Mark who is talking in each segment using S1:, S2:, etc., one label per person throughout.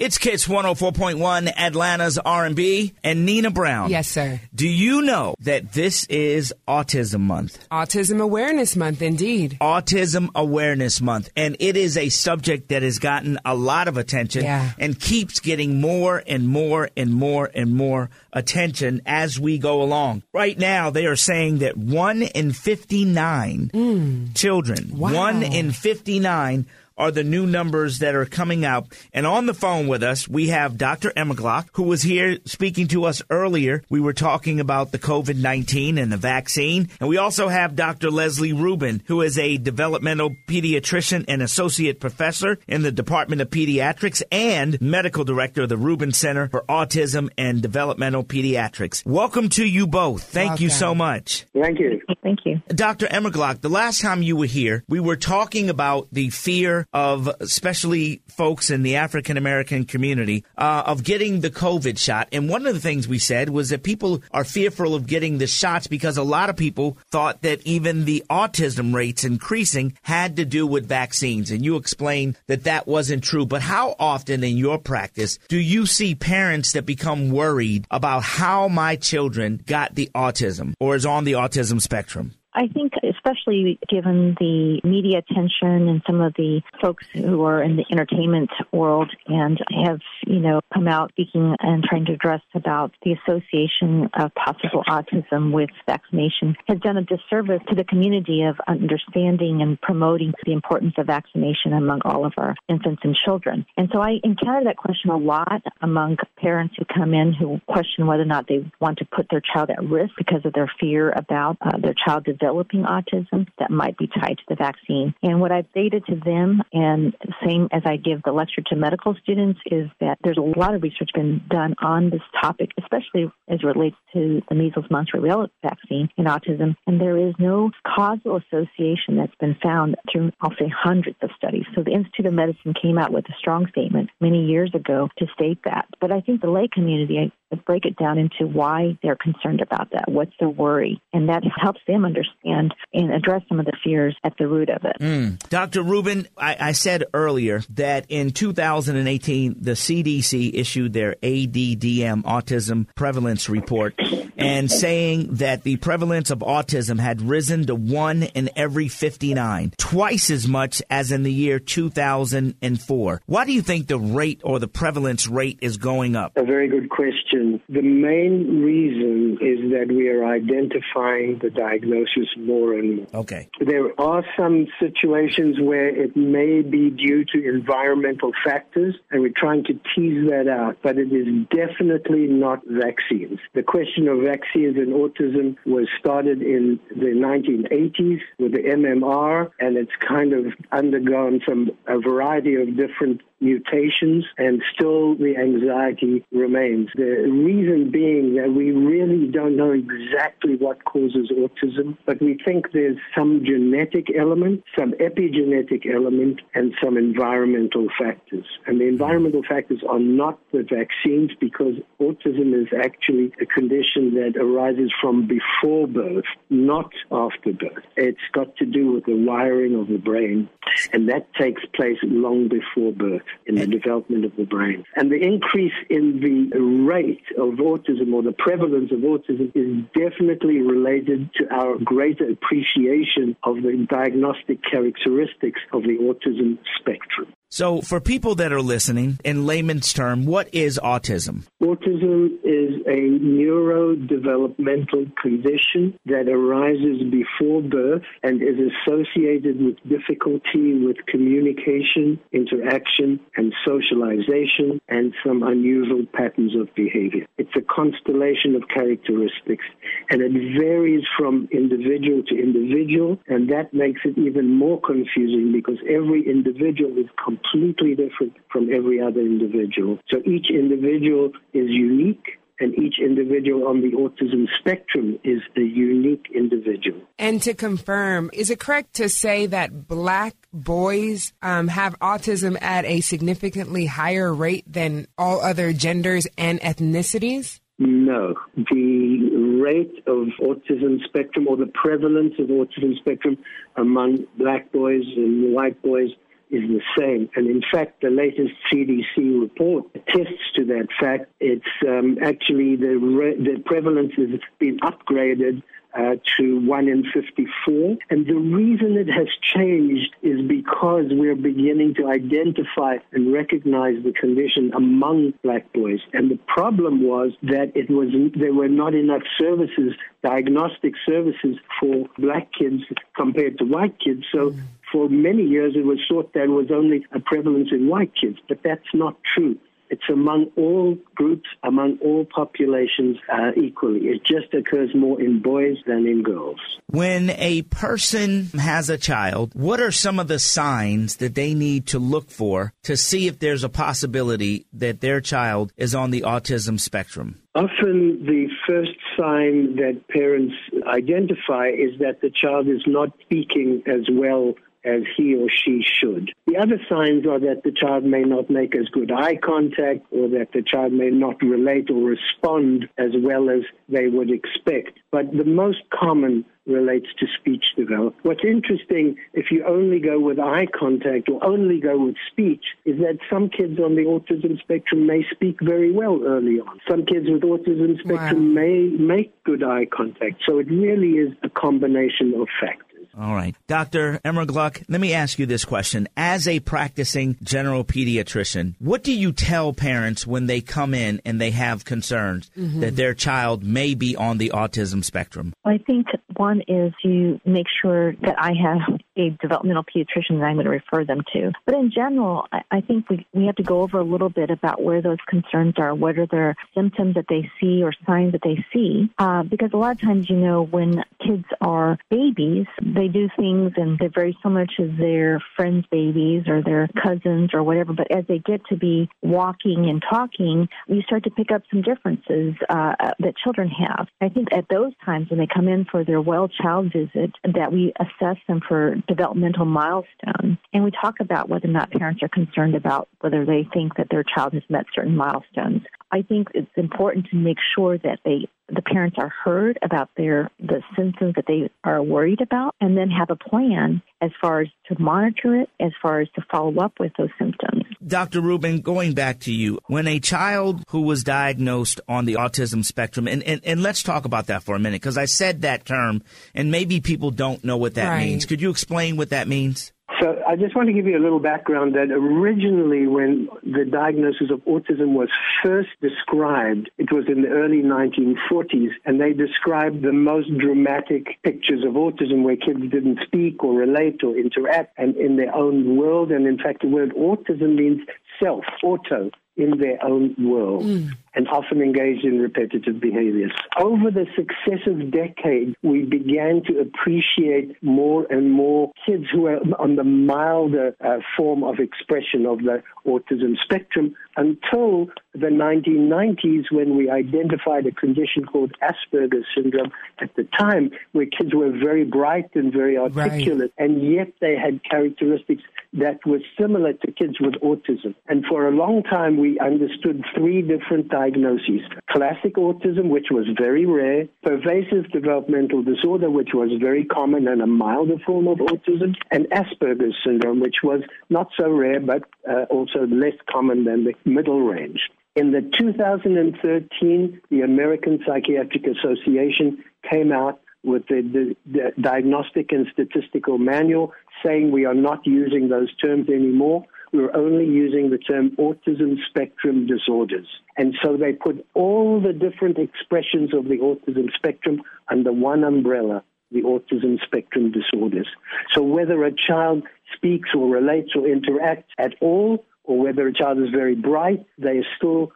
S1: It's Kiss 104.1 Atlanta's R&B and Nina Brown.
S2: Yes, sir.
S1: Do you know that this is Autism Month?
S2: Autism Awareness Month, indeed.
S1: Autism Awareness Month. And it is a subject that has gotten a lot of attention
S2: Yeah.
S1: and keeps getting more and more and more and more attention as we go along. Right now, they are saying that 1 in 59 hmm. children,
S2: Wow.
S1: 1 in 59 are the new numbers that are coming out. And on the phone with us, we have Dr. Immergluck, who was here speaking to us earlier. We were talking about the COVID 19 and the vaccine. And we also have Dr. Leslie Rubin, who is a developmental pediatrician and associate professor in the Department of Pediatrics and medical director of the Rubin Center for Autism and Developmental Pediatrics. Welcome to you both. Thank you so much.
S3: Thank you.
S4: Thank you.
S1: Dr. Immergluck, the last time you were here, we were talking about the fear of especially folks in the African American community uh, of getting the COVID shot. And one of the things we said was that people are fearful of getting the shots because a lot of people thought that even the autism rates increasing had to do with vaccines. And you explained that that wasn't true. But how often in your practice do you see parents that become worried about how my children got the autism or is on the autism spectrum?
S4: I think, especially given the media attention and some of the folks who are in the entertainment world and have, you know, come out speaking and trying to address about the association of possible autism with vaccination, has done a disservice to the community of understanding and promoting the importance of vaccination among all of our infants and children. And so I encounter that question a lot among parents who come in who question whether or not they want to put their child at risk because of their fear about uh, their child developing autism that might be tied to the vaccine. And what I've stated to them, and same as I give the lecture to medical students, is that there's a lot of research been done on this topic, especially as it relates to the measles, mumps, rubella vaccine and autism. And there is no causal association that's been found through, I'll say, hundreds of studies. So the Institute of Medicine came out with a strong statement many years ago to state that. But I think the lay community, I break it down into why they're concerned about that. What's their worry? And that helps them understand and address some of the fears at the root of it. Hmm.
S1: Dr. Rubin, I, I said earlier that in 2018, the CDC issued their ADDM autism prevalence report and saying that the prevalence of autism had risen to one in every 59, twice as much as in the year 2004. Why do you think the rate or the prevalence rate is going up?
S3: A very good question. The main reason is that we are identifying the diagnosis more and more.
S1: Okay.
S3: There are some situations where it may be due to environmental factors, and we're trying to tease that out, but it is definitely not vaccines. The question of vaccines and autism was started in the 1980s with the MMR, and it's kind of undergone some a variety of different mutations, and still the anxiety remains. The reason being that we really don't know exactly what causes autism, but we think there's some genetic element, some epigenetic element, and some environmental factors. And the environmental factors are not the vaccines because autism is actually a condition that arises from before birth, not after birth. It's got to do with the wiring of the brain, and that takes place long before birth in the development of the brain. And the increase in the rate of autism or the prevalence of autism is definitely related to our greater appreciation of the diagnostic characteristics of the autism spectrum.
S1: So, for people that are listening, in layman's term, what is autism?
S3: Autism is a neurodevelopmental condition that arises before birth and is associated with difficulty with communication, interaction, and socialization, and some unusual patterns of behavior. It's a constellation of characteristics, and it varies from individual to individual, and that makes it even more confusing because every individual is completely different from every other individual. So each individual is unique. And each individual on the autism spectrum is a unique individual.
S2: And to confirm, is it correct to say that black boys um, have autism at a significantly higher rate than all other genders and ethnicities?
S3: No, the rate of autism spectrum or the prevalence of autism spectrum among black boys and white boys is the same. And in fact, the latest CDC report attests to that fact. It's um, actually the, re- the prevalence has been upgraded uh, to 1 in 54. And the reason it has changed is because we're beginning to identify and recognize the condition among black boys. And the problem was that it was there were not enough services, diagnostic services for black kids compared to white kids. So for many years it was thought there was only a prevalence in white kids, but that's not true. It's among all groups, among all populations uh, equally. It just occurs more in boys than in girls.
S1: When a person has a child, what are some of the signs that they need to look for to see if there's a possibility that their child is on the autism spectrum?
S3: Often the first sign that parents identify is that the child is not speaking as well as he or she should. The other signs are that the child may not make as good eye contact or that the child may not relate or respond as well as they would expect. But the most common relates to speech development. What's interesting, if you only go with eye contact or only go with speech, is that some kids on the autism spectrum may speak very well early on. Some kids with autism spectrum wow. may make good eye contact. So it really is a combination of factors.
S1: All right. Dr. Immergluck, let me ask you this question. As a practicing general pediatrician, what do you tell parents when they come in and they have concerns mm-hmm. that their child may be on the autism spectrum?
S4: I think one is you make sure that I have a developmental pediatrician that I'm going to refer them to. But in general, I think we, we have to go over a little bit about where those concerns are, what are their symptoms that they see or signs that they see. Uh, because a lot of times, you know, when kids are babies, they do things and they're very similar to their friends' babies or their cousins or whatever. But as they get to be walking and talking, you start to pick up some differences uh, that children have. I think at those times when they come in for their well child visit, that we assess them for developmental milestones. And we talk about whether or not parents are concerned about whether they think that their child has met certain milestones. I think it's important to make sure that they the parents are heard about their the symptoms that they are worried about and then have a plan as far as to monitor it as far as to follow up with those symptoms.
S1: Dr. Rubin, going back to you, when a child who was diagnosed on the autism spectrum, and, and, and let's talk about that for a minute, because I said that term, and maybe people don't know what that right. means. Could you explain what that means?
S3: So I just want to give you a little background that originally when the diagnosis of autism was first described, it was in the early 1940s, and they described the most dramatic pictures of autism where kids didn't speak or relate or interact and in their own world. And in fact, the word autism means self, auto in their own world mm. and often engaged in repetitive behaviors. Over the successive decades, we began to appreciate more and more kids who are on the milder uh, form of expression of the autism spectrum until the 1990s when we identified a condition called Asperger's syndrome at the time where kids were very bright and very articulate right. and yet they had characteristics that were similar to kids with autism. And for a long time we understood three different diagnoses. Classic autism, which was very rare, pervasive developmental disorder, which was very common and a milder form of autism, and Asperger's syndrome, which was not so rare but uh, also less common than the middle range. In the 2013, the American Psychiatric Association came out with the, the, the, Diagnostic and Statistical Manual saying we are not using those terms anymore. We're only using the term autism spectrum disorders. And so they put all the different expressions of the autism spectrum under one umbrella, the autism spectrum disorders. So whether a child speaks or relates or interacts at all, or whether a child is very bright, they are still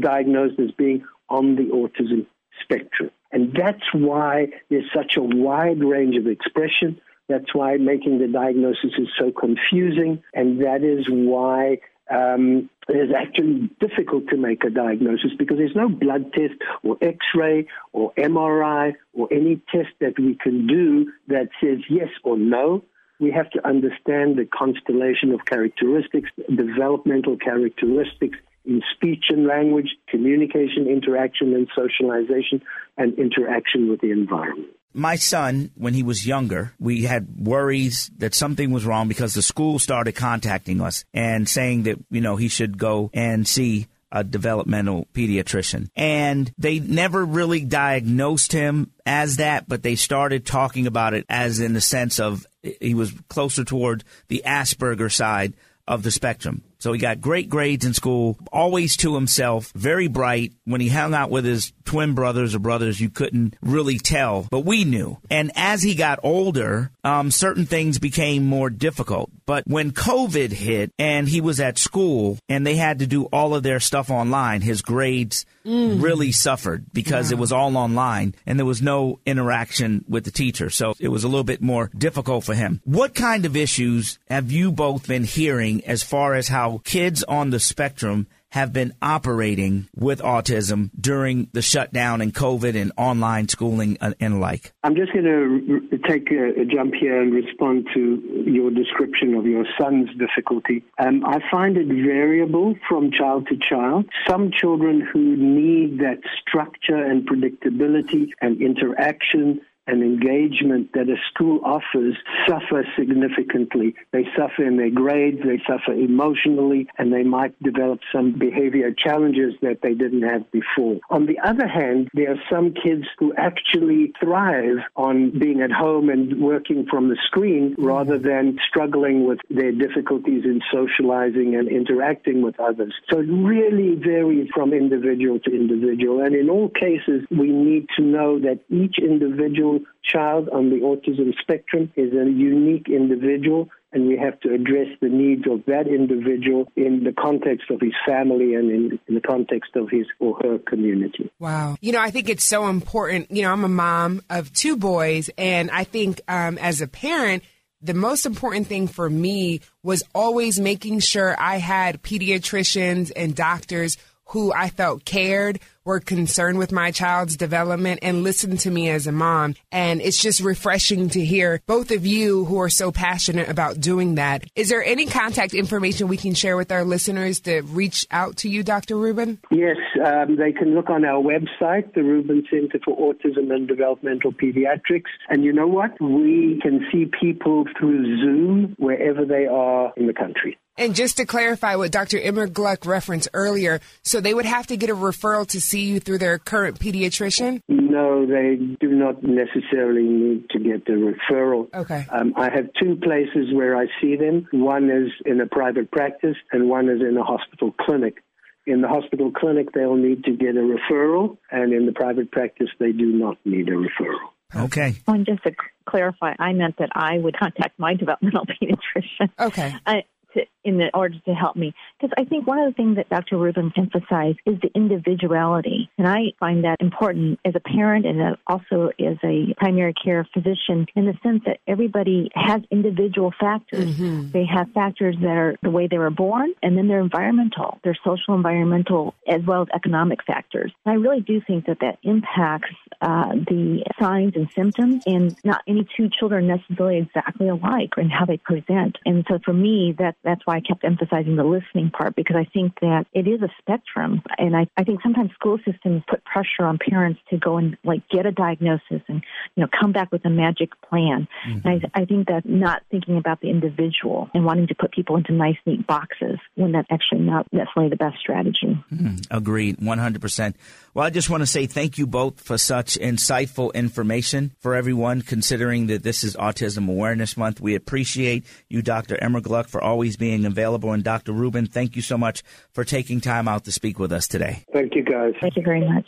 S3: diagnosed as being on the autism spectrum. And that's why there's such a wide range of expression. That's why making the diagnosis is so confusing. And that is why um, it is actually difficult to make a diagnosis because there's no blood test or x ray or MRI or any test that we can do that says yes or no we have to understand the constellation of characteristics, developmental characteristics in speech and language, communication, interaction, and socialization, and interaction with the environment.
S1: My son, when he was younger, we had worries that something was wrong because the school started contacting us and saying that, you know, he should go and see a developmental pediatrician. And they never really diagnosed him as that, but they started talking about it as in the sense of he was closer toward the Asperger side of the spectrum. So he got great grades in school, always to himself, very bright. When he hung out with his twin brothers or brothers, you couldn't really tell, but we knew. And as he got older, um, certain things became more difficult. But when COVID hit and he was at school and they had to do all of their stuff online, his grades mm. really suffered because it was all online and there was no interaction with the teacher. So it was a little bit more difficult for him. What kind of issues have you both been hearing as far as how kids on the spectrum have been operating with autism during the shutdown and COVID and online schooling and, like?
S3: I'm just going to take a, a, jump here and respond to your description of your son's difficulty. Um, I find it variable from child to child. Some children who need that structure and predictability and interaction and engagement that a school offers suffer significantly. They suffer in their grades, they suffer emotionally, and they might develop some behavior challenges that they didn't have before. On the other hand, there are some kids who actually thrive on being at home and working from the screen rather than struggling with their difficulties in socializing and interacting with others. So it really varies from individual to individual. And in all cases, we need to know that each individual child on the autism spectrum is a unique individual and we have to address the needs of that individual in the context of his family and in, in, the context of his or her community.
S2: Wow. You know, I think it's so important. You know, I'm a mom of two boys, and I think um, as a parent, the most important thing for me was always making sure I had pediatricians and doctors who I felt cared, were concerned with my child's development, and listened to me as a mom. And it's just refreshing to hear both of you who are so passionate about doing that. Is there any contact information we can share with our listeners to reach out to you, Dr. Rubin?
S3: Yes, um, they can look on our website, the Rubin Center for Autism and Developmental Pediatrics. And you know what? We can see people through Zoom wherever they are in the country.
S2: And just to clarify what Dr. Immergluck referenced earlier, so they would have to get a referral to see you through their current pediatrician?
S3: No, they do not necessarily need to get the referral.
S2: Okay.
S3: Um, I have two places where I see them. One is in a private practice, and one is in a hospital clinic. In the hospital clinic, they'll need to get a referral, and in the private practice, they do not need a referral.
S1: Okay.
S4: And just to clarify, I meant that I would contact my developmental pediatrician.
S2: Okay.
S4: I, to, in the, order to help me. Because I think one of the things that Dr. Rubin emphasized is the individuality. And I find that important as a parent and also as a primary care physician in the sense that everybody has individual factors. Mm-hmm. They have factors that are the way they were born, and then they're environmental, they're social environmental, as well as economic factors. And I really do think that that impacts uh, the signs and symptoms, and not any two children necessarily exactly alike in how they present. And so for me, that that's why I kept emphasizing the listening part because I think that it is a spectrum. And I, I think sometimes school systems put pressure on parents to go and like get a diagnosis and, you know, come back with a magic plan. Mm-hmm. And I, I think that not thinking about the individual and wanting to put people into nice, neat boxes when that's actually not necessarily the best strategy.
S1: Mm-hmm. Agreed, 100%. Well, I just want to say thank you both for such insightful information for everyone, considering that this is Autism Awareness Month. We appreciate you, Dr. Immergluck, for always being available. And Dr. Rubin, thank you so much for taking time out to speak with us today.
S3: Thank you, guys.
S4: Thank you very much.